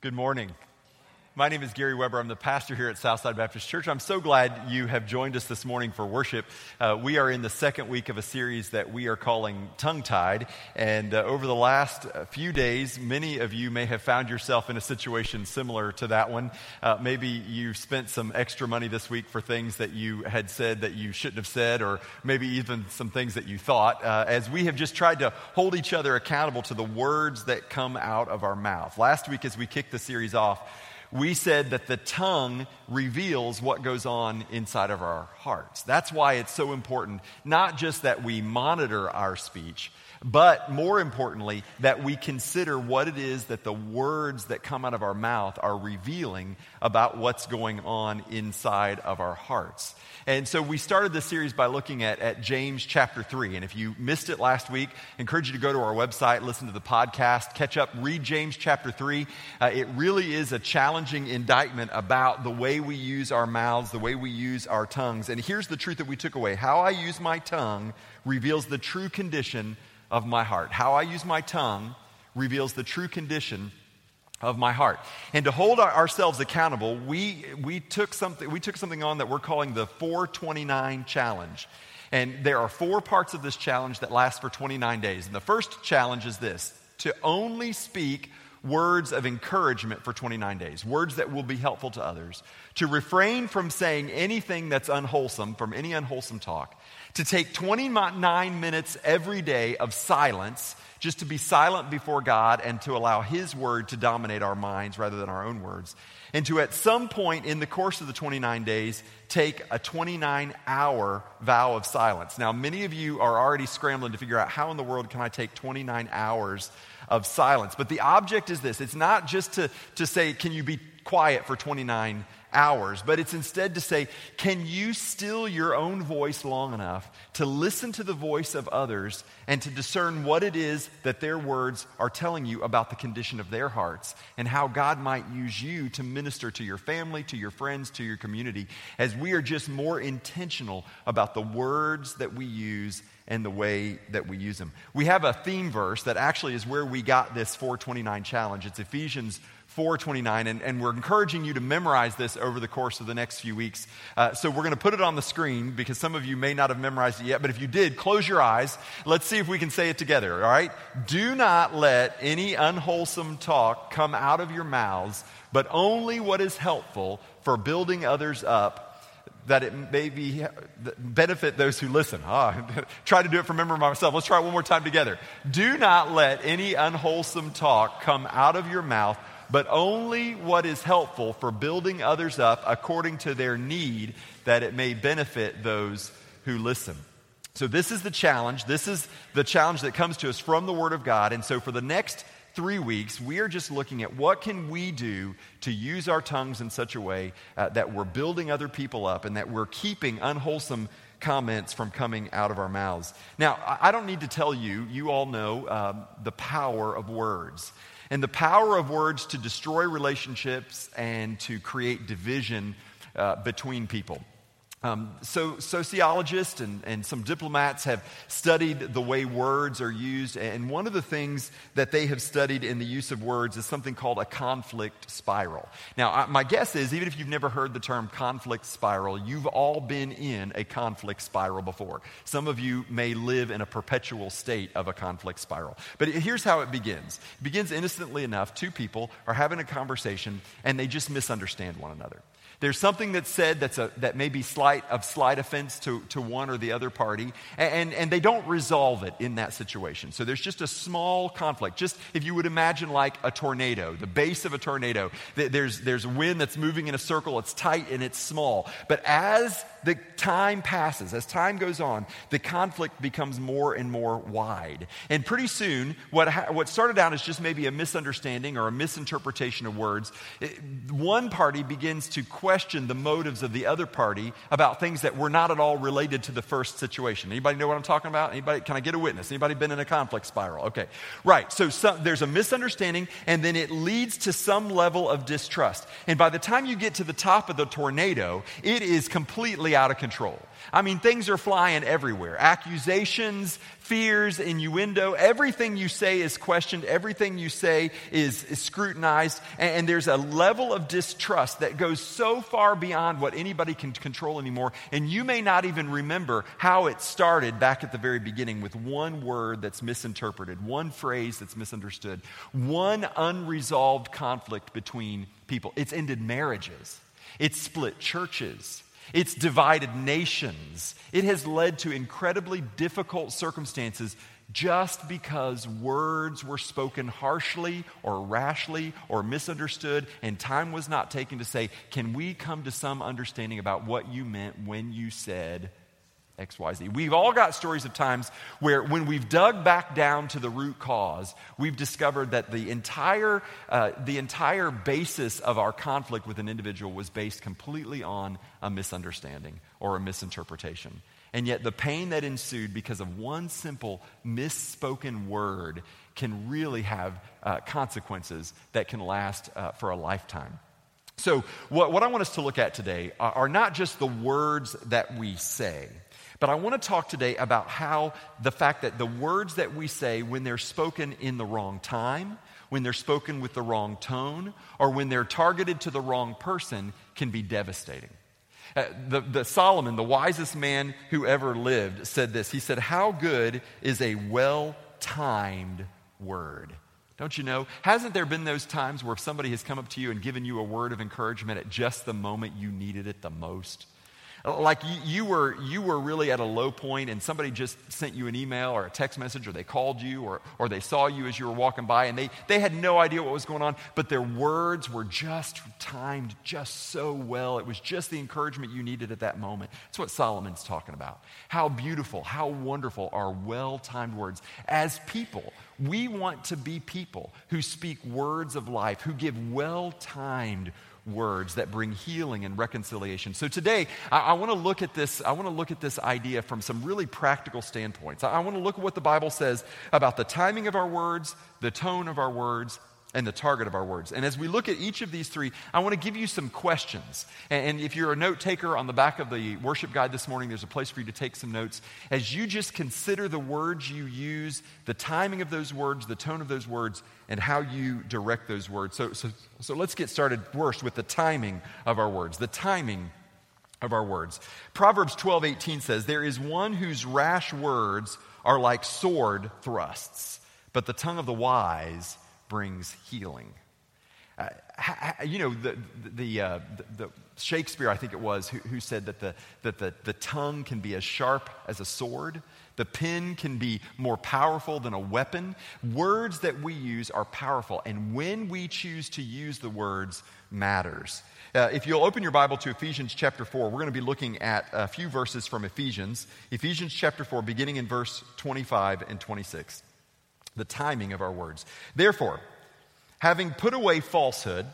Good morning. My name is Gary Weber. I'm the pastor here at Southside Baptist Church. I'm so glad you have joined us this morning for worship. Uh, we are in the second week of a series that we are calling Tongue Tied. And uh, over the last few days, many of you may have found yourself in a situation similar to that one. Uh, maybe you spent some extra money this week for things that you had said that you shouldn't have said, or maybe even some things that you thought, uh, as we have just tried to hold each other accountable to the words that come out of our mouth. Last week, as we kicked the series off, we said that the tongue reveals what goes on inside of our hearts. That's why it's so important, not just that we monitor our speech, but more importantly, that we consider what it is that the words that come out of our mouth are revealing about what's going on inside of our hearts. And so we started this series by looking at, at James chapter 3. And if you missed it last week, I encourage you to go to our website, listen to the podcast, catch up, read James chapter 3. Uh, it really is a challenging indictment about the way we use our mouths, the way we use our tongues. And here's the truth that we took away how I use my tongue reveals the true condition of my heart. How I use my tongue reveals the true condition of my heart. And to hold our, ourselves accountable, we, we, took something, we took something on that we're calling the 429 challenge. And there are four parts of this challenge that last for 29 days. And the first challenge is this to only speak words of encouragement for 29 days, words that will be helpful to others, to refrain from saying anything that's unwholesome, from any unwholesome talk, to take 29 minutes every day of silence just to be silent before God and to allow His word to dominate our minds rather than our own words. And to, at some point in the course of the 29 days, take a 29 hour vow of silence. Now, many of you are already scrambling to figure out how in the world can I take 29 hours of silence. But the object is this it's not just to, to say, can you be quiet for 29 hours, but it's instead to say, can you still your own voice long enough to listen to the voice of others and to discern what it is that their words are telling you about the condition of their hearts and how God might use you to minister to your family, to your friends, to your community, as we are just more intentional about the words that we use and the way that we use them. We have a theme verse that actually is where we got this 429 challenge. It's Ephesians 429, and, and we're encouraging you to memorize this over the course of the next few weeks. Uh, so we're going to put it on the screen because some of you may not have memorized it yet, but if you did, close your eyes. Let's see if we can say it together, all right? Do not let any unwholesome talk come out of your mouths, but only what is helpful for building others up that it may be benefit those who listen. Ah, try to do it from memory myself. Let's try it one more time together. Do not let any unwholesome talk come out of your mouth, but only what is helpful for building others up according to their need, that it may benefit those who listen. So, this is the challenge. This is the challenge that comes to us from the Word of God. And so, for the next three weeks, we are just looking at what can we do to use our tongues in such a way uh, that we're building other people up and that we're keeping unwholesome comments from coming out of our mouths. Now, I don't need to tell you, you all know um, the power of words and the power of words to destroy relationships and to create division uh, between people. Um, so, sociologists and, and some diplomats have studied the way words are used, and one of the things that they have studied in the use of words is something called a conflict spiral. Now, I, my guess is, even if you've never heard the term conflict spiral, you've all been in a conflict spiral before. Some of you may live in a perpetual state of a conflict spiral. But here's how it begins it begins innocently enough. Two people are having a conversation, and they just misunderstand one another. There's something that's said that's a, that may be slight, of slight offense to, to one or the other party, and, and they don't resolve it in that situation. So there's just a small conflict. Just if you would imagine like a tornado, the base of a tornado, there's, there's wind that's moving in a circle, it's tight and it's small. But as the time passes, as time goes on, the conflict becomes more and more wide. And pretty soon, what, ha- what started out as just maybe a misunderstanding or a misinterpretation of words, it, one party begins to question the motives of the other party about things that were not at all related to the first situation. Anybody know what I'm talking about? Anybody? Can I get a witness? Anybody been in a conflict spiral? Okay. Right. So some, there's a misunderstanding, and then it leads to some level of distrust. And by the time you get to the top of the tornado, it is completely out of control. I mean, things are flying everywhere accusations, fears, innuendo. Everything you say is questioned, everything you say is, is scrutinized, and, and there's a level of distrust that goes so far beyond what anybody can control anymore. And you may not even remember how it started back at the very beginning with one word that's misinterpreted, one phrase that's misunderstood, one unresolved conflict between people. It's ended marriages, it's split churches. It's divided nations. It has led to incredibly difficult circumstances just because words were spoken harshly or rashly or misunderstood, and time was not taken to say, Can we come to some understanding about what you meant when you said XYZ. We've all got stories of times where, when we've dug back down to the root cause, we've discovered that the entire, uh, the entire basis of our conflict with an individual was based completely on a misunderstanding or a misinterpretation. And yet, the pain that ensued because of one simple misspoken word can really have uh, consequences that can last uh, for a lifetime. So, what, what I want us to look at today are, are not just the words that we say but I want to talk today about how the fact that the words that we say, when they're spoken in the wrong time, when they're spoken with the wrong tone, or when they're targeted to the wrong person, can be devastating. Uh, the, the Solomon, the wisest man who ever lived, said this. He said, How good is a well timed word? Don't you know? Hasn't there been those times where somebody has come up to you and given you a word of encouragement at just the moment you needed it the most? Like you, were, you were really at a low point and somebody just sent you an email or a text message or they called you or, or they saw you as you were walking by and they, they had no idea what was going on, but their words were just timed just so well. It was just the encouragement you needed at that moment. That's what Solomon's talking about. How beautiful, how wonderful are well timed words. As people, we want to be people who speak words of life, who give well timed words that bring healing and reconciliation. So today, I, I want to look at this. I want to look at this idea from some really practical standpoints. I, I want to look at what the Bible says about the timing of our words, the tone of our words, and the target of our words. And as we look at each of these three, I want to give you some questions. And, if you're a note taker on the back of the worship guide this morning, there's a place for you to take some notes. As you just consider the words you use, the timing of those words, the tone of those words, and how you direct those words. So, so, so let's get started first with the timing of our words. The timing of our words. Proverbs 12 18 says, There is one whose rash words are like sword thrusts, but the tongue of the wise brings healing. Uh, you know, the, the, uh, the, Shakespeare, I think it was, who, who said that, the, that the, the tongue can be as sharp as a sword. The pen can be more powerful than a weapon. Words that we use are powerful, and when we choose to use the words matters. Uh, if you'll open your Bible to Ephesians chapter 4, we're going to be looking at a few verses from Ephesians. Ephesians chapter 4, beginning in verse 25 and 26 the timing of our words. Therefore, having put away falsehood,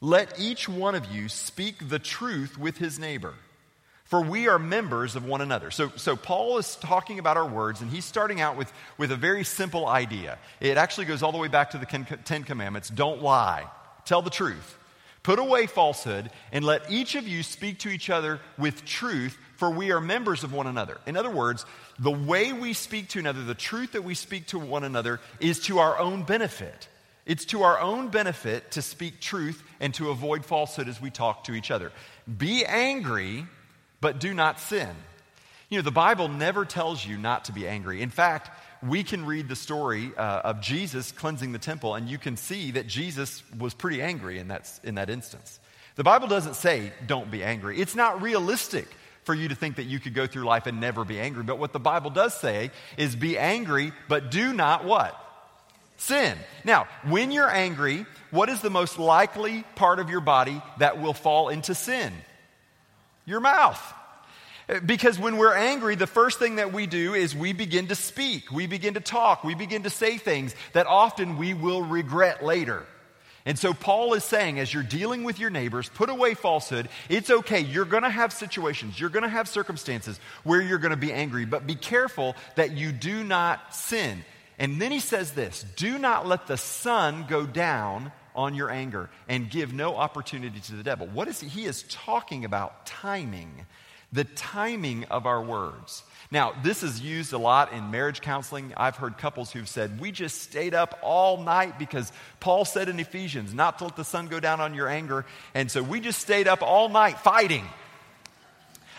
let each one of you speak the truth with his neighbor, for we are members of one another. So, so Paul is talking about our words, and he's starting out with, with a very simple idea. It actually goes all the way back to the Ten Commandments don't lie, tell the truth. Put away falsehood, and let each of you speak to each other with truth, for we are members of one another. In other words, the way we speak to another, the truth that we speak to one another, is to our own benefit. It's to our own benefit to speak truth and to avoid falsehood as we talk to each other. Be angry, but do not sin. You know, the Bible never tells you not to be angry. In fact, we can read the story uh, of Jesus cleansing the temple, and you can see that Jesus was pretty angry in that, in that instance. The Bible doesn't say, don't be angry. It's not realistic for you to think that you could go through life and never be angry. But what the Bible does say is be angry, but do not what? Sin. Now, when you're angry, what is the most likely part of your body that will fall into sin? Your mouth. Because when we're angry, the first thing that we do is we begin to speak, we begin to talk, we begin to say things that often we will regret later. And so Paul is saying, as you're dealing with your neighbors, put away falsehood. It's okay. You're going to have situations, you're going to have circumstances where you're going to be angry, but be careful that you do not sin. And then he says this do not let the sun go down on your anger and give no opportunity to the devil. What is he? He is talking about timing. The timing of our words. Now, this is used a lot in marriage counseling. I've heard couples who've said, We just stayed up all night because Paul said in Ephesians not to let the sun go down on your anger. And so we just stayed up all night fighting.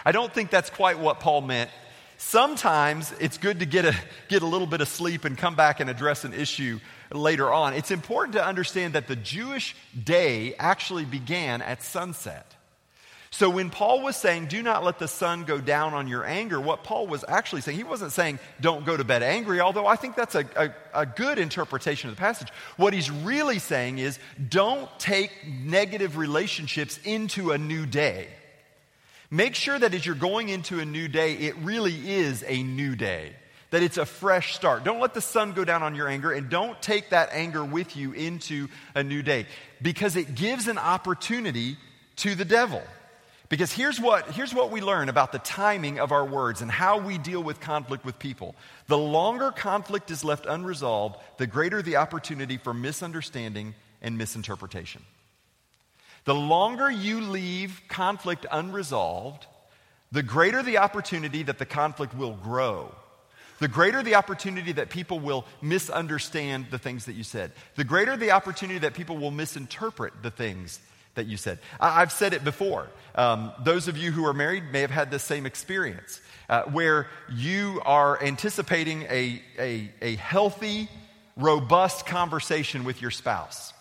I don't think that's quite what Paul meant. Sometimes it's good to get a, get a little bit of sleep and come back and address an issue later on. It's important to understand that the Jewish day actually began at sunset. So when Paul was saying, do not let the sun go down on your anger, what Paul was actually saying, he wasn't saying, don't go to bed angry, although I think that's a, a, a, good interpretation of the passage. What he's really saying is, don't take negative relationships into a new day. Make sure that as you're going into a new day, it really is a new day, that it's a fresh start. Don't let the sun go down on your anger, and don't take that anger with you into a new day, because it gives an opportunity to the devil. Because here's what, here's what we learn about the timing of our words and how we deal with conflict with people. The longer conflict is left unresolved, the greater the opportunity for misunderstanding and misinterpretation. The longer you leave conflict unresolved, the greater the opportunity that the conflict will grow. The greater the opportunity that people will misunderstand the things that you said. The greater the opportunity that people will misinterpret the things that you said. I, have said it before. Um, those of you who are married may have had this same experience uh, where you are anticipating a, a, a healthy, robust conversation with your spouse.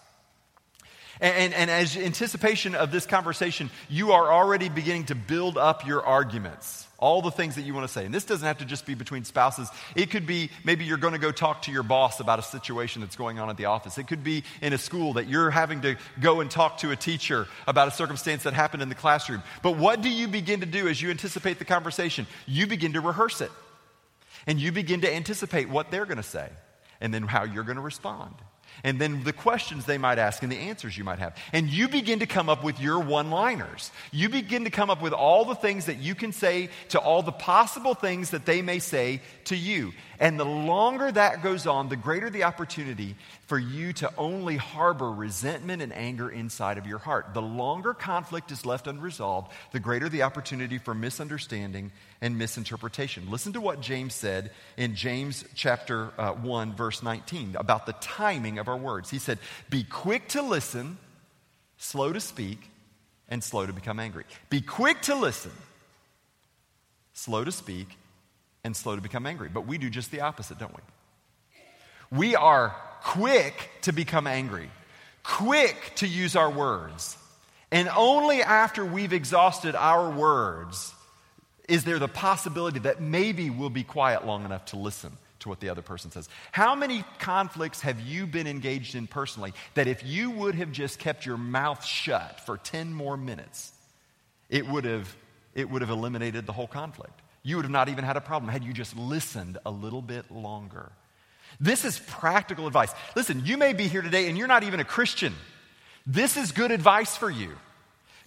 And, and, and, as anticipation of this conversation, you are already beginning to build up your arguments, all the things that you want to say. And this doesn't have to just be between spouses. It could be maybe you're going to go talk to your boss about a situation that's going on at the office. It could be in a school that you're having to go and talk to a teacher about a circumstance that happened in the classroom. But what do you begin to do as you anticipate the conversation? You begin to rehearse it. And you begin to anticipate what they're going to say and then how you're going to respond and then the questions they might ask and the answers you might have. And you begin to come up with your one liners. You begin to come up with all the things that you can say to all the possible things that they may say to you. And the longer that goes on, the greater the opportunity for you to only harbor resentment and anger inside of your heart. The longer conflict is left unresolved, the greater the opportunity for misunderstanding and misinterpretation. Listen to what James said in James chapter uh, 1, verse 19, about the timing of our words. He said, Be quick to listen, slow to speak, and slow to become angry. Be quick to listen, slow to speak, and slow to become angry. But we do just the opposite, don't we? We are quick to become angry, quick to use our words. And only after we've exhausted our words is there the possibility that maybe we'll be quiet long enough to listen to what the other person says. How many conflicts have you been engaged in personally that if you would have just kept your mouth shut for 10 more minutes, it would have, it would have eliminated the whole conflict? You would have not even had a problem had you just listened a little bit longer. This is practical advice. Listen, you may be here today and you're not even a Christian. This is good advice for you.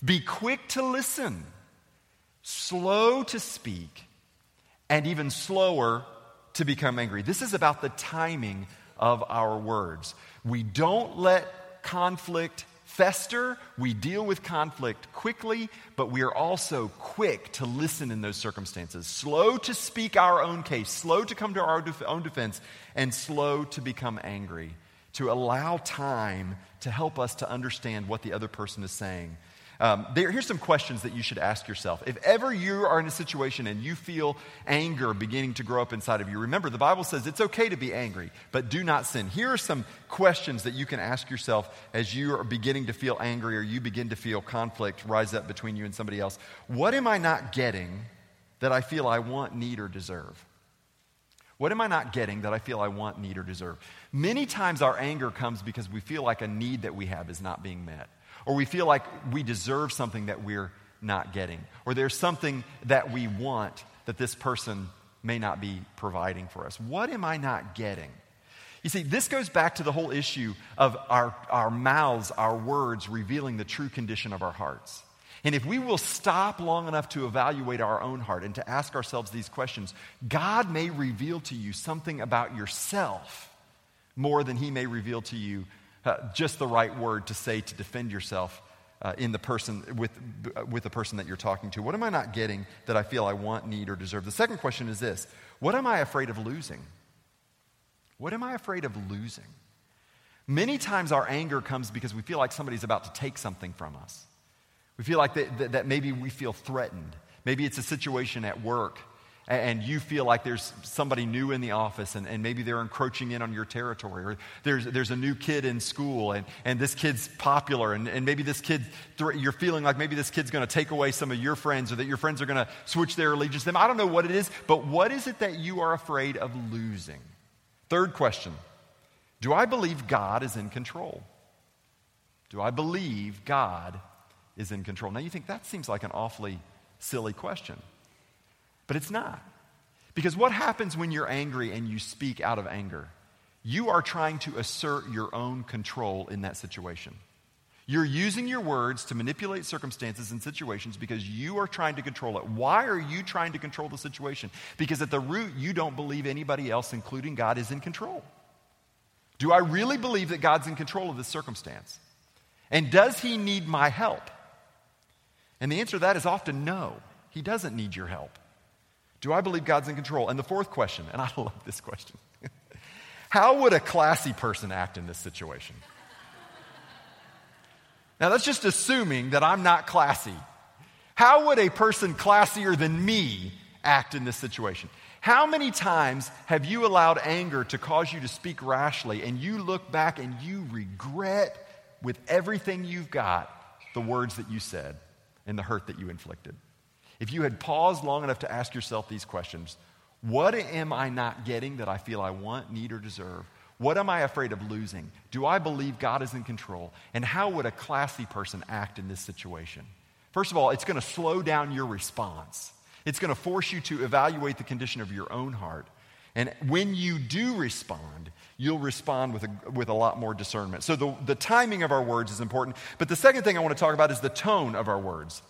Be quick to listen, slow to speak, and even slower to become angry. This is about the timing of our words. We don't let conflict fester, we deal with conflict quickly, but we are also quick to listen in those circumstances, slow to speak our own case, slow to come to our own defense, and slow to become angry, to allow time to help us to understand what the other person is saying um, there, here's some questions that you should ask yourself. If ever you are in a situation and you feel anger beginning to grow up inside of you, remember the Bible says it's okay to be angry, but do not sin. Here are some questions that you can ask yourself as you are beginning to feel angry or you begin to feel conflict rise up between you and somebody else. What am I not getting that I feel I want, need, or deserve? What am I not getting that I feel I want, need, or deserve? Many times our anger comes because we feel like a need that we have is not being met or we feel like we deserve something that we're not getting, or there's something that we want that this person may not be providing for us. What am I not getting? You see, this goes back to the whole issue of our, our mouths, our words revealing the true condition of our hearts. And if we will stop long enough to evaluate our own heart and to ask ourselves these questions, God may reveal to you something about yourself more than He may reveal to you uh, just the right word to say to defend yourself uh, in the person with, with the person that you're talking to? What am I not getting that I feel I want, need, or deserve? The second question is this What am I afraid of losing? What am I afraid of losing? Many times our anger comes because we feel like somebody's about to take something from us. We feel like that, that, that maybe we feel threatened. Maybe it's a situation at work and you feel like there's somebody new in the office and, and maybe they're encroaching in on your territory or there's, there's a new kid in school and, and this kid's popular and, and maybe this kid you're feeling like maybe this kid's going to take away some of your friends or that your friends are going to switch their allegiance to them. I don't know what it is but what is it that you are afraid of losing? Third question. Do i believe god is in control? Do i believe god is in control? Now you think that seems like an awfully silly question but it's not. Because what happens when you're angry and you speak out of anger? You are trying to assert your own control in that situation. You're using your words to manipulate circumstances and situations because you are trying to control it. Why are you trying to control the situation? Because at the root, you don't believe anybody else, including God, is in control. Do I really believe that God's in control of this circumstance? And does He need my help? And the answer to that is often no. He doesn't need your help. Do I believe God's in control? And the fourth question, and I love this question How would a classy person act in this situation? Now, that's just assuming that I'm not classy. How would a person classier than me act in this situation? How many times have you allowed anger to cause you to speak rashly and you look back and you regret with everything you've got the words that you said and the hurt that you inflicted? If you had paused long enough to ask yourself these questions what am I not getting that I feel I want, need, or deserve? What am I afraid of losing? Do I believe God is in control? And how would a classy person act in this situation? First of all, it's going to slow down your response. It's going to force you to evaluate the condition of your own heart. And when you do respond, you'll respond with a, with a lot more discernment. So the, the timing of our words is important. But the second thing I want to talk about is the tone of our words.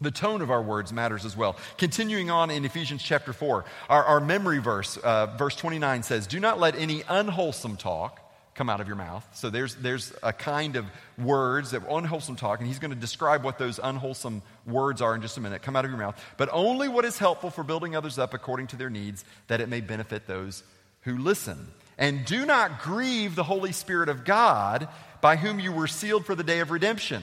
The tone of our words matters as well. Continuing on in Ephesians chapter 4, our, our memory verse, uh, verse 29 says, Do not let any unwholesome talk come out of your mouth. So there's, there's a kind of words that unwholesome talk, and he's going to describe what those unwholesome words are in just a minute, come out of your mouth. But only what is helpful for building others up according to their needs, that it may benefit those who listen. And do not grieve the Holy Spirit of God, by whom you were sealed for the day of redemption.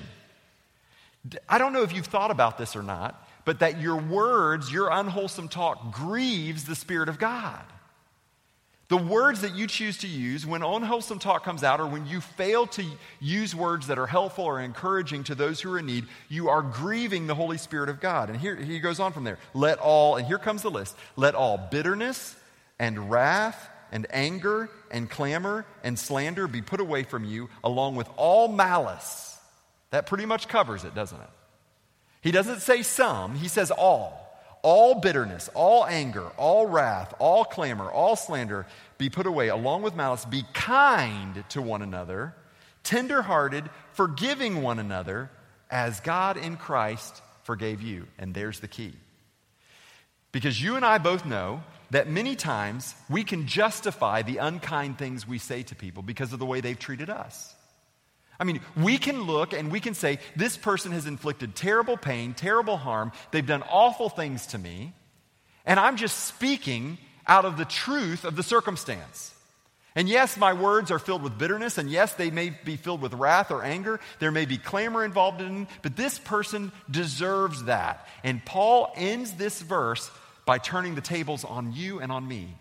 I don't know if you've thought about this or not, but that your words, your unwholesome talk, grieves the Spirit of God. The words that you choose to use when unwholesome talk comes out, or when you fail to use words that are helpful or encouraging to those who are in need, you are grieving the Holy Spirit of God. And here he goes on from there. Let all, and here comes the list let all bitterness and wrath and anger and clamor and slander be put away from you, along with all malice. That pretty much covers it, doesn't it? He doesn't say some, he says all. All bitterness, all anger, all wrath, all clamor, all slander be put away along with malice. Be kind to one another, tenderhearted, forgiving one another, as God in Christ forgave you. And there's the key. Because you and I both know that many times we can justify the unkind things we say to people because of the way they've treated us. I mean, we can look and we can say, this person has inflicted terrible pain, terrible harm, they've done awful things to me, and I'm just speaking out of the truth of the circumstance. And yes, my words are filled with bitterness, and yes, they may be filled with wrath or anger. There may be clamor involved in them, but this person deserves that. And Paul ends this verse by turning the tables on you and on me.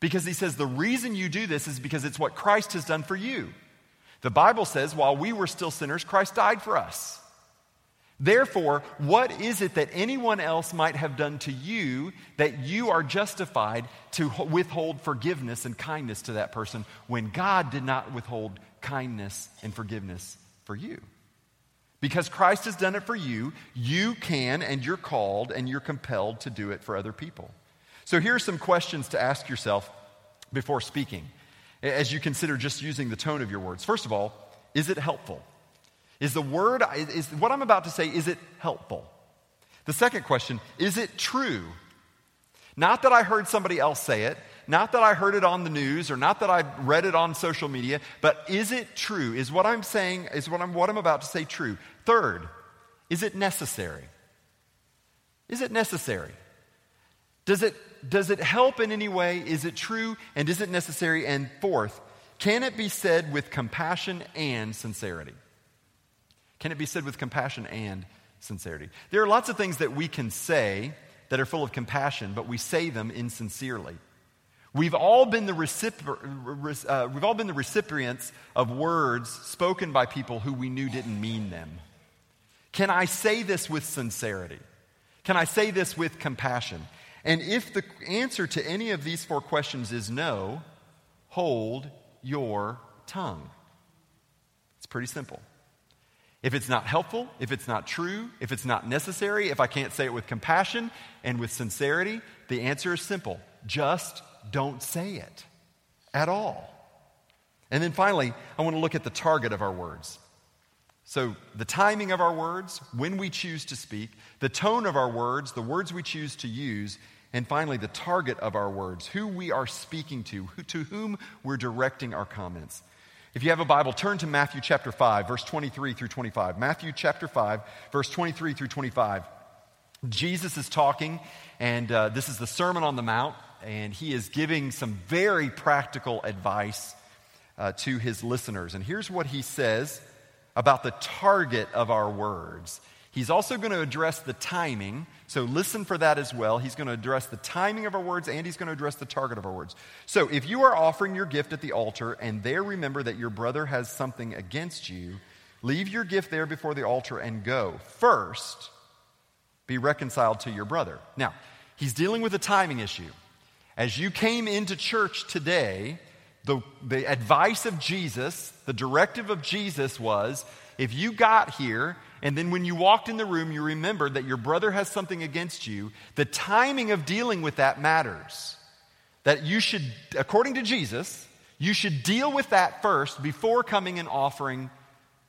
Because he says the reason you do this is because it's what Christ has done for you. The Bible says, while we were still sinners, Christ died for us. Therefore, what is it that anyone else might have done to you that you are justified to withhold forgiveness and kindness to that person when God did not withhold kindness and forgiveness for you? Because Christ has done it for you, you can and you're called and you're compelled to do it for other people. So here are some questions to ask yourself before speaking as you consider just using the tone of your words. First of all, is it helpful? Is the word, is what I'm about to say, is it helpful? The second question, is it true? Not that I heard somebody else say it, Not that I heard it on the news or not that I read it on social media, but is it true? Is what I'm saying, is what I'm, what I'm about to say true? Third, is it necessary? Is it necessary? Does it, does it help in any way? Is it true? And is it necessary? And fourth, can it be said with compassion and sincerity? Can it be said with compassion and sincerity? There are lots of things that we can say that are full of compassion, but we say them insincerely. We've all been the, recipri- uh, we've all been the recipients of words spoken by people who we knew didn't mean them. Can I say this with sincerity? Can I say this with compassion? And if the answer to any of these four questions is no, hold your tongue. It's pretty simple. If it's not helpful, if it's not true, if it's not necessary, if I can't say it with compassion and with sincerity, the answer is simple just don't say it at all. And then finally, I want to look at the target of our words. So, the timing of our words, when we choose to speak, the tone of our words, the words we choose to use, and finally, the target of our words, who we are speaking to, who, to whom we're directing our comments. If you have a Bible, turn to Matthew chapter 5, verse 23 through 25. Matthew chapter 5, verse 23 through 25. Jesus is talking, and uh, this is the Sermon on the Mount, and he is giving some very practical advice uh, to his listeners. And here's what he says about the target of our words. He's also going to address the timing. So listen for that as well. He's going to address the timing of our words and he's going to address the target of our words. So if you are offering your gift at the altar and there remember that your brother has something against you, leave your gift there before the altar and go. First, be reconciled to your brother. Now, he's dealing with a timing issue. As you came into church today, the, the advice of Jesus, the directive of Jesus was if you got here and then when you walked in the room, you remembered that your brother has something against you, the timing of dealing with that matters. That you should, according to Jesus, you should deal with that first before coming and offering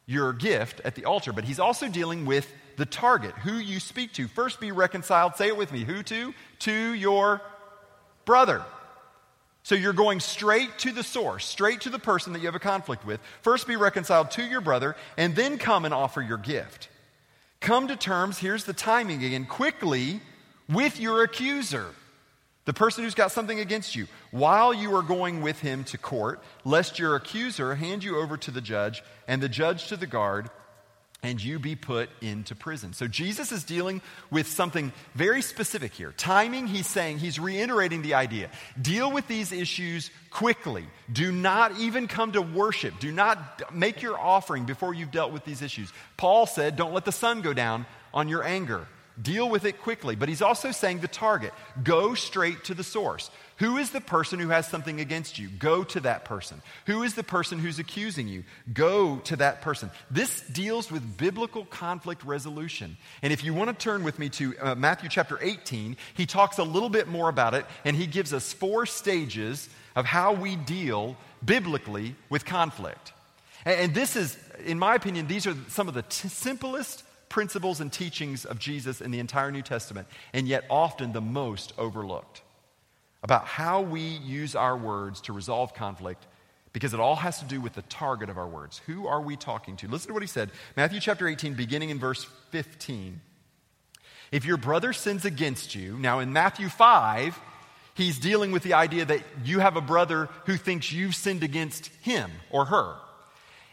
your gift at the altar. But he's also dealing with the target, who you speak to. First be reconciled. Say it with me. Who to? To your brother. So you're going straight to the source, straight to the person that you have a conflict with. First be reconciled to your brother, and then come and offer your gift. Come to terms, here's the timing again, quickly with your accuser, the person who's got something against you, while you are going with him to court, lest your accuser hand you over to the judge, and the judge to the guard, and you be put into prison. So Jesus is dealing with something very specific here. Timing, he's saying, he's reiterating the idea. Deal with these issues quickly. Do not even come to worship. Do not make your offering before you've dealt with these issues. Paul said, don't let the sun go down on your anger. Deal with it quickly. But he's also saying the target. Go straight to the source. Who is the person who has something against you? Go to that person. Who is the person who's accusing you? Go to that person. This deals with biblical conflict resolution. And if you want to turn with me to uh, Matthew chapter 18, he talks a little bit more about it, and he gives us four stages of how we deal biblically with conflict. And, and this is, in my opinion, these are some of the t- simplest principles and teachings of Jesus in the entire New Testament, and yet often the most overlooked about how we use our words to resolve conflict because it all has to do with the target of our words. Who are we talking to? Listen to what he said. Matthew chapter 18, beginning in verse 15. If your brother sins against you, now in Matthew 5, he's dealing with the idea that you have a brother who thinks you've sinned against him or her.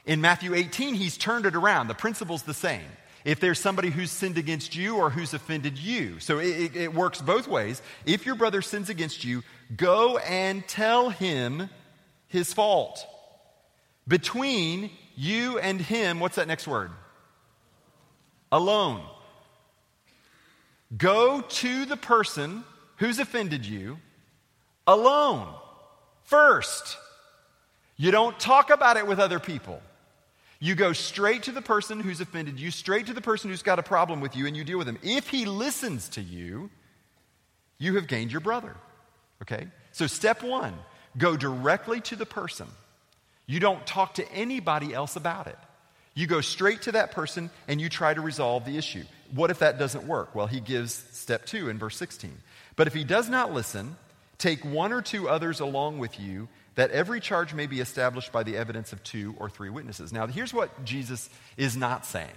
In Matthew 18, he's turned it around. The principle's the same if there's somebody who's sinned against you or who's offended you. So it, it, works both ways. If your brother sins against you, go and tell him his fault. Between you and him, what's that next word? Alone. Go to the person who's offended you alone first. You don't talk about it with other people. You go straight to the person who's offended you, straight to the person who's got a problem with you, and you deal with him. If he listens to you, you have gained your brother. Okay? So, step one go directly to the person. You don't talk to anybody else about it. You go straight to that person and you try to resolve the issue. What if that doesn't work? Well, he gives step two in verse 16. But if he does not listen, Take one or two others along with you, that every charge may be established by the evidence of two or three witnesses. Now, here's what Jesus is not saying.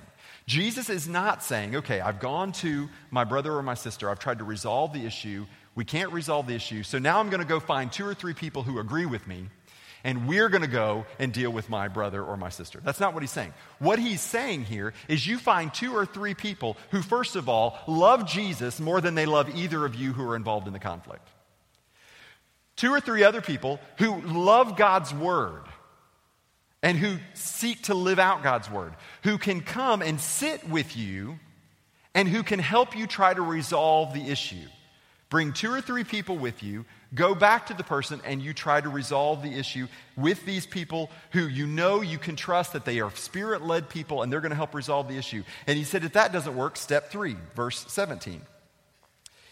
Jesus is not saying, okay, I've gone to my brother or my sister, I've tried to resolve the issue, we can't resolve the issue, so now I'm going to go find two or three people who agree with me, and we're going to go and deal with my brother or my sister. That's not what he's saying. What he's saying here is you find two or three people who, first of all, love Jesus more than they love either of you who are involved in the conflict. Two or three other people who love God's word and who seek to live out God's word, who can come and sit with you and who can help you try to resolve the issue. Bring two or three people with you, go back to the person, and you try to resolve the issue with these people who you know you can trust that they are spirit led people and they're going to help resolve the issue. And he said, if that doesn't work, step three, verse 17.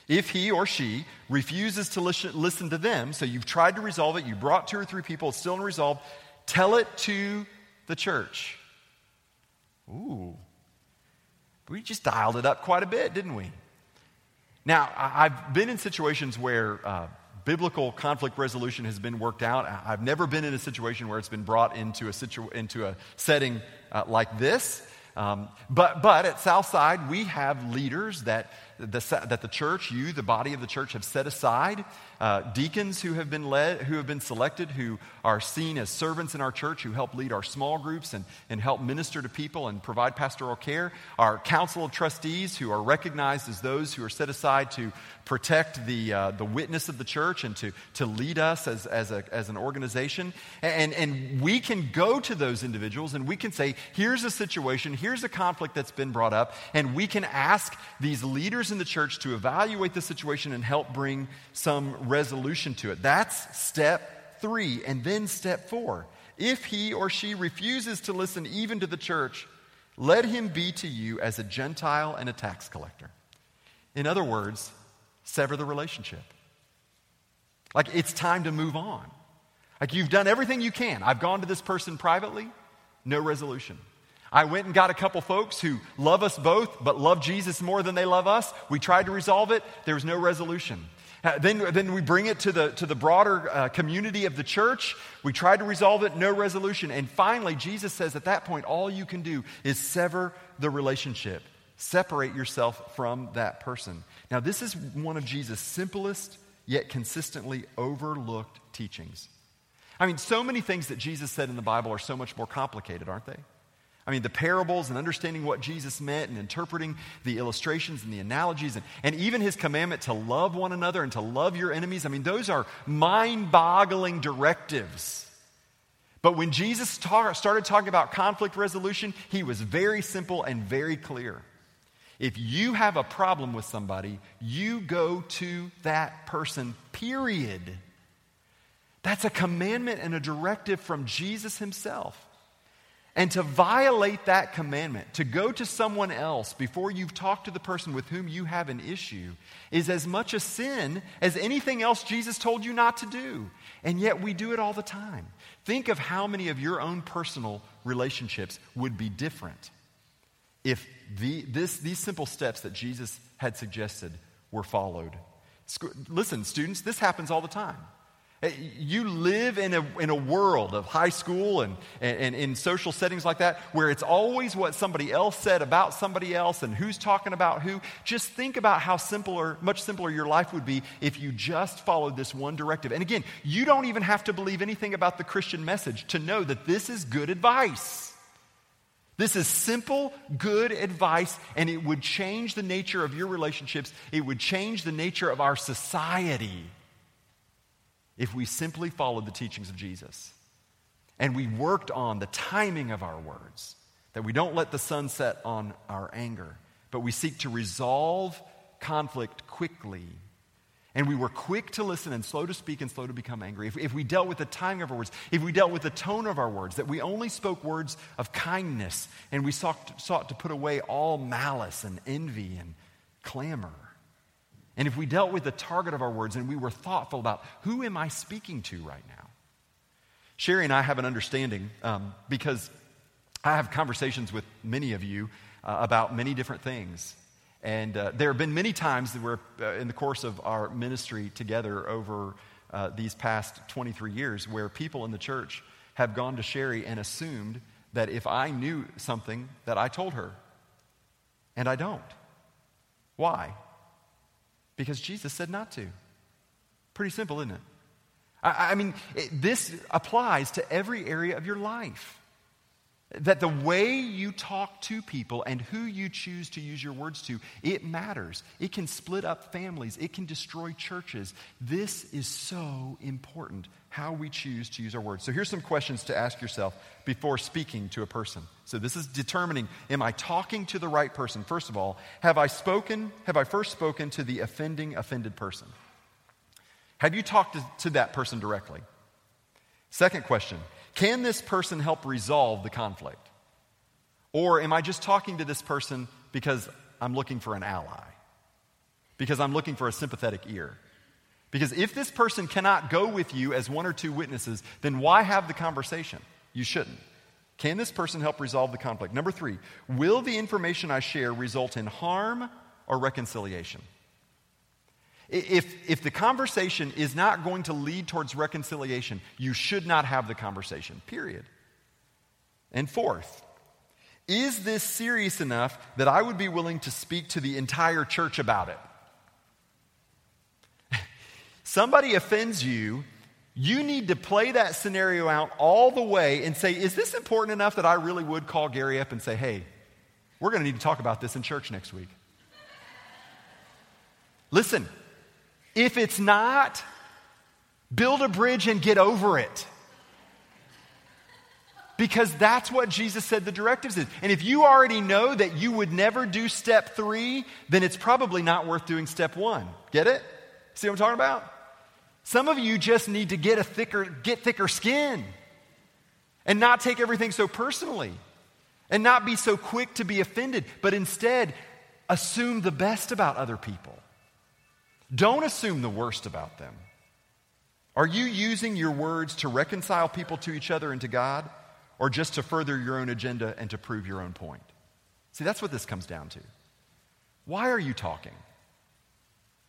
If he or she refuses to listen to them, so you've tried to resolve it, you brought two or three people, it's still unresolved, tell it to the church. Ooh, we just dialed it up quite a bit, didn't we? Now, I've been in situations where uh, biblical conflict resolution has been worked out. I've never been in a situation where it's been brought into a, situ- into a setting uh, like this. Um, but, but at Southside, we have leaders that the, that the church, you, the body of the church, have set aside uh, deacons who have been led, who have been selected, who are seen as servants in our church, who help lead our small groups and, and help minister to people and provide pastoral care. Our council of trustees, who are recognized as those who are set aside to protect the, uh, the witness of the church and to, to lead us as, as, a, as an organization. And, and we can go to those individuals and we can say, here's a situation, here's a conflict that's been brought up, and we can ask these leaders in the church to evaluate the situation and help bring some resolution to it. That's step three. And then step four. If he or she refuses to listen even to the church, let him be to you as a Gentile and a tax collector. In other words, sever the relationship. Like it's time to move on. Like you've done everything you can. I've gone to this person privately, no resolution. I went and got a couple folks who love us both, but love Jesus more than they love us. We tried to resolve it, there was no resolution. Uh, then, then we bring it to the, to the broader uh, community of the church. We try to resolve it, no resolution. And finally, Jesus says at that point, all you can do is sever the relationship, separate yourself from that person. Now, this is one of Jesus' simplest yet consistently overlooked teachings. I mean, so many things that Jesus said in the Bible are so much more complicated, aren't they? I mean, the parables and understanding what Jesus meant and interpreting the illustrations and the analogies and, and even his commandment to love one another and to love your enemies. I mean, those are mind boggling directives. But when Jesus ta- started talking about conflict resolution, he was very simple and very clear. If you have a problem with somebody, you go to that person, period. That's a commandment and a directive from Jesus himself. And to violate that commandment, to go to someone else before you've talked to the person with whom you have an issue, is as much a sin as anything else Jesus told you not to do. And yet we do it all the time. Think of how many of your own personal relationships would be different if the, this, these simple steps that Jesus had suggested were followed. Listen, students, this happens all the time. You live in a, in a world of high school and, and, in social settings like that where it's always what somebody else said about somebody else and who's talking about who. Just think about how simpler, much simpler your life would be if you just followed this one directive. And again, you don't even have to believe anything about the Christian message to know that this is good advice. This is simple, good advice, and it would change the nature of your relationships. It would change the nature of our society if we simply followed the teachings of Jesus and we worked on the timing of our words, that we don't let the sun set on our anger, but we seek to resolve conflict quickly. And we were quick to listen and slow to speak and slow to become angry. If, if we dealt with the timing of our words, if we dealt with the tone of our words, that we only spoke words of kindness and we sought, sought to put away all malice and envy and clamor. And if we dealt with the target of our words and we were thoughtful about who am I speaking to right now? Sherry and I have an understanding um, because I have conversations with many of you uh, about many different things. And uh, there have been many times that we're uh, in the course of our ministry together over uh, these past 23 years where people in the church have gone to Sherry and assumed that if I knew something, that I told her. And I don't. Why? Because Jesus said not to. Pretty simple, isn't it? I, I mean, it, this applies to every area of your life. That the way you talk to people and who you choose to use your words to, it matters. It can split up families, it can destroy churches. This is so important, how we choose to use our words. So here's some questions to ask yourself before speaking to a person. So this is determining am I talking to the right person? First of all, have I spoken, have I first spoken to the offending, offended person? Have you talked to, to that person directly? Second question can this person help resolve the conflict? Or am I just talking to this person because I'm looking for an ally? Because I'm looking for a sympathetic ear? Because if this person cannot go with you as one or two witnesses, then why have the conversation? You shouldn't. Can this person help resolve the conflict? Number three, will the information I share result in harm or reconciliation? If, if the conversation is not going to lead towards reconciliation, you should not have the conversation, period. And fourth, is this serious enough that I would be willing to speak to the entire church about it? Somebody offends you, you need to play that scenario out all the way and say, is this important enough that I really would call Gary up and say, hey, we're going to need to talk about this in church next week? Listen, if it's not, build a bridge and get over it. Because that's what Jesus said the directives is. And if you already know that you would never do step three, then it's probably not worth doing step one. Get it? See what I'm talking about? Some of you just need to get a thicker, get thicker skin and not take everything so personally and not be so quick to be offended, but instead assume the best about other people. Don't assume the worst about them. Are you using your words to reconcile people to each other and to God, or just to further your own agenda and to prove your own point? See, that's what this comes down to. Why are you talking?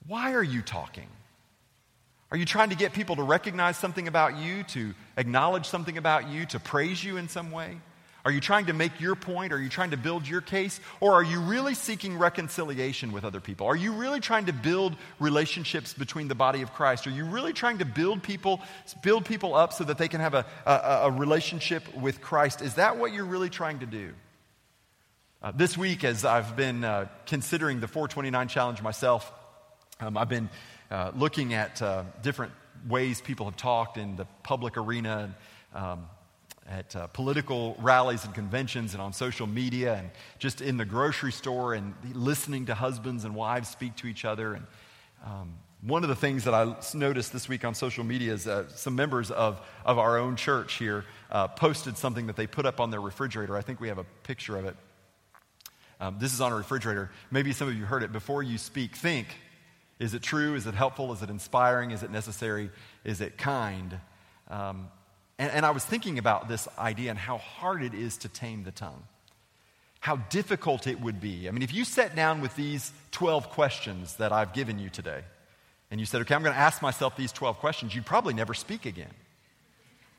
Why are you talking? Are you trying to get people to recognize something about you, to acknowledge something about you, to praise you in some way? Are you trying to make your point? Are you trying to build your case? Or are you really seeking reconciliation with other people? Are you really trying to build relationships between the body of Christ? Are you really trying to build people, build people up so that they can have a, a, a relationship with Christ? Is that what you're really trying to do? Uh, this week, as I've been uh, considering the 429 challenge myself, um, I've been uh, looking at uh, different ways people have talked in the public arena. And, um, at uh, political rallies and conventions and on social media and just in the grocery store and listening to husbands and wives speak to each other. And um, one of the things that I noticed this week on social media is uh, some members of, of our own church here uh, posted something that they put up on their refrigerator. I think we have a picture of it. Um, this is on a refrigerator. Maybe some of you heard it. Before you speak, think. Is it true? Is it helpful? Is it inspiring? Is it necessary? Is it kind? Um, and, and I was thinking about this idea and how hard it is to tame the tongue. How difficult it would be. I mean, if you sat down with these 12 questions that I've given you today, and you said, okay, I'm going to ask myself these 12 questions, you'd probably never speak again.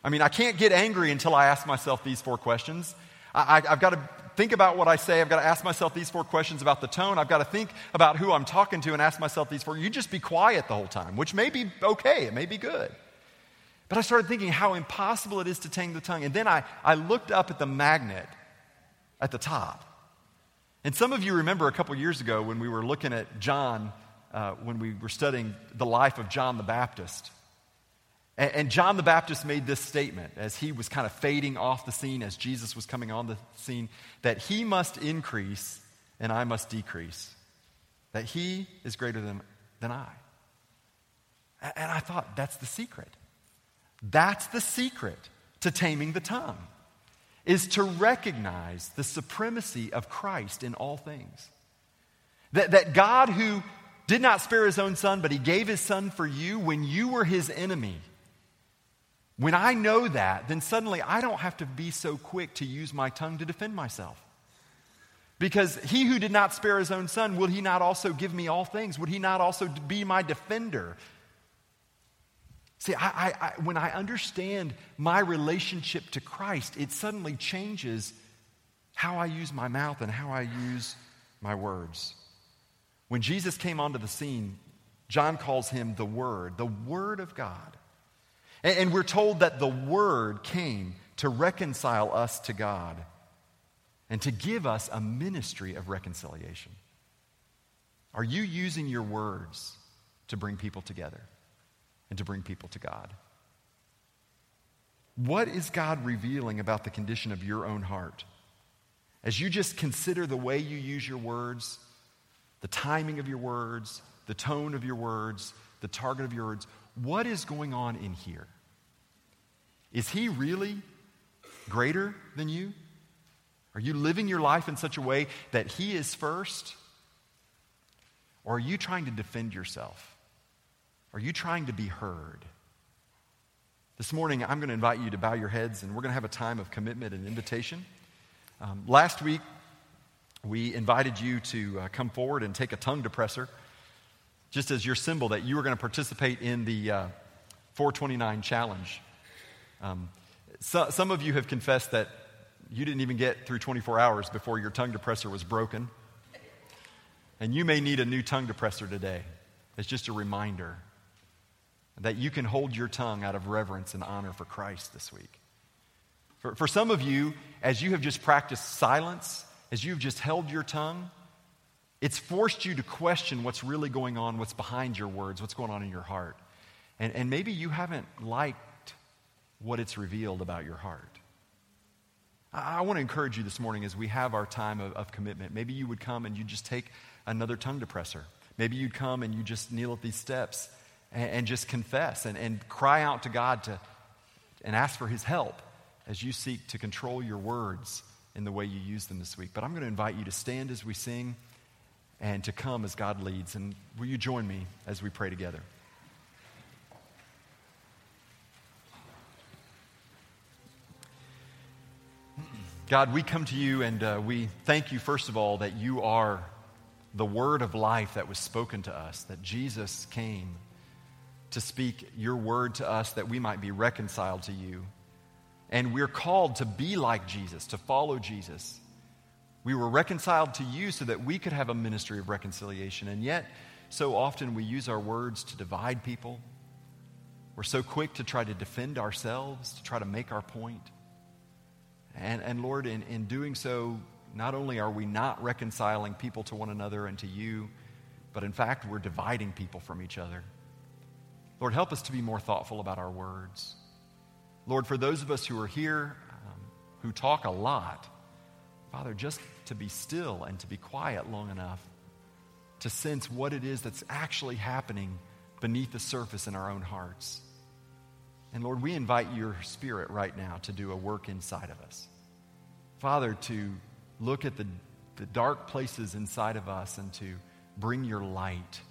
I mean, I can't get angry until I ask myself these four questions. I, have got to think about what I say. I've got to ask myself these four questions about the tone. I've got to think about who I'm talking to and ask myself these four. You just be quiet the whole time, which may be okay. It may be good. But I started thinking how impossible it is to tame the tongue. And then I, I looked up at the magnet at the top. And some of you remember a couple years ago when we were looking at John, uh, when we were studying the life of John the Baptist. And, and John the Baptist made this statement as he was kind of fading off the scene, as Jesus was coming on the scene, that he must increase and I must decrease. That he is greater than, than I. And I thought, that's the secret. That's the secret to taming the tongue, is to recognize the supremacy of Christ in all things. That, that God, who did not spare his own son, but he gave his son for you when you were his enemy. When I know that, then suddenly I don't have to be so quick to use my tongue to defend myself. Because he who did not spare his own son, will he not also give me all things? Would he not also be my defender? See, I, I, I, when I understand my relationship to Christ, it suddenly changes how I use my mouth and how I use my words. When Jesus came onto the scene, John calls him the Word, the Word of God. And, and we're told that the Word came to reconcile us to God and to give us a ministry of reconciliation. Are you using your words to bring people together and to bring people to God? What is God revealing about the condition of your own heart? As you just consider the way you use your words, the timing of your words, the tone of your words, the target of your words, what is going on in here? Is He really greater than you? Are you living your life in such a way that He is first? Or are you trying to defend yourself? Are you trying to be heard? This morning, I'm going to invite you to bow your heads and we're going to have a time of commitment and invitation. Um, last week, we invited you to uh, come forward and take a tongue depressor, just as your symbol that you were going to participate in the uh, 429 challenge. Um, so, some of you have confessed that you didn't even get through 24 hours before your tongue depressor was broken. And you may need a new tongue depressor today. It's just a reminder that you can hold your tongue out of reverence and honor for Christ this week. For, for some of you, as you have just practiced silence, as you've just held your tongue, it's forced you to question what's really going on, what's behind your words, what's going on in your heart. And, and maybe you haven't liked what it's revealed about your heart. I want to encourage you this morning as we have our time of, of, commitment. Maybe you would come and you just take another tongue depressor. Maybe you'd come and you just kneel at these steps and, and just confess and, and cry out to God to, and ask for His help as you seek to control your words in the way you use them this week. But I'm going to invite you to stand as we sing and to come as God leads. And will you join me as we pray together? God, we come to you and uh, we thank you, first of all, that you are the word of life that was spoken to us, that Jesus came to speak your word to us that we might be reconciled to you. And we're called to be like Jesus, to follow Jesus. We were reconciled to you so that we could have a ministry of reconciliation. And yet, so often we use our words to divide people. We're so quick to try to defend ourselves, to try to make our point. And, and Lord, in, in doing so, not only are we not reconciling people to one another and to you, but in fact, we're dividing people from each other. Lord, help us to be more thoughtful about our words. Lord, for those of us who are here um, who talk a lot, Father, just to be still and to be quiet long enough to sense what it is that's actually happening beneath the surface in our own hearts. And Lord, we invite your spirit right now to do a work inside of us. Father, to look at the, the dark places inside of us and to bring your light.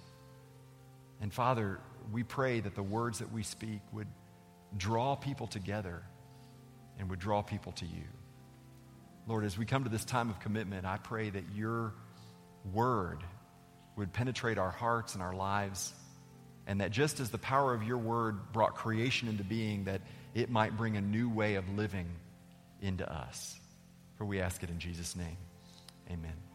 And Father, we pray that the words that we speak would draw people together and would draw people to you. Lord, as we come to this time of commitment, I pray that your word would penetrate our hearts and our lives and that just as the power of your word brought creation into being, that it might bring a new way of living into us. For we ask it in Jesus' name. Amen.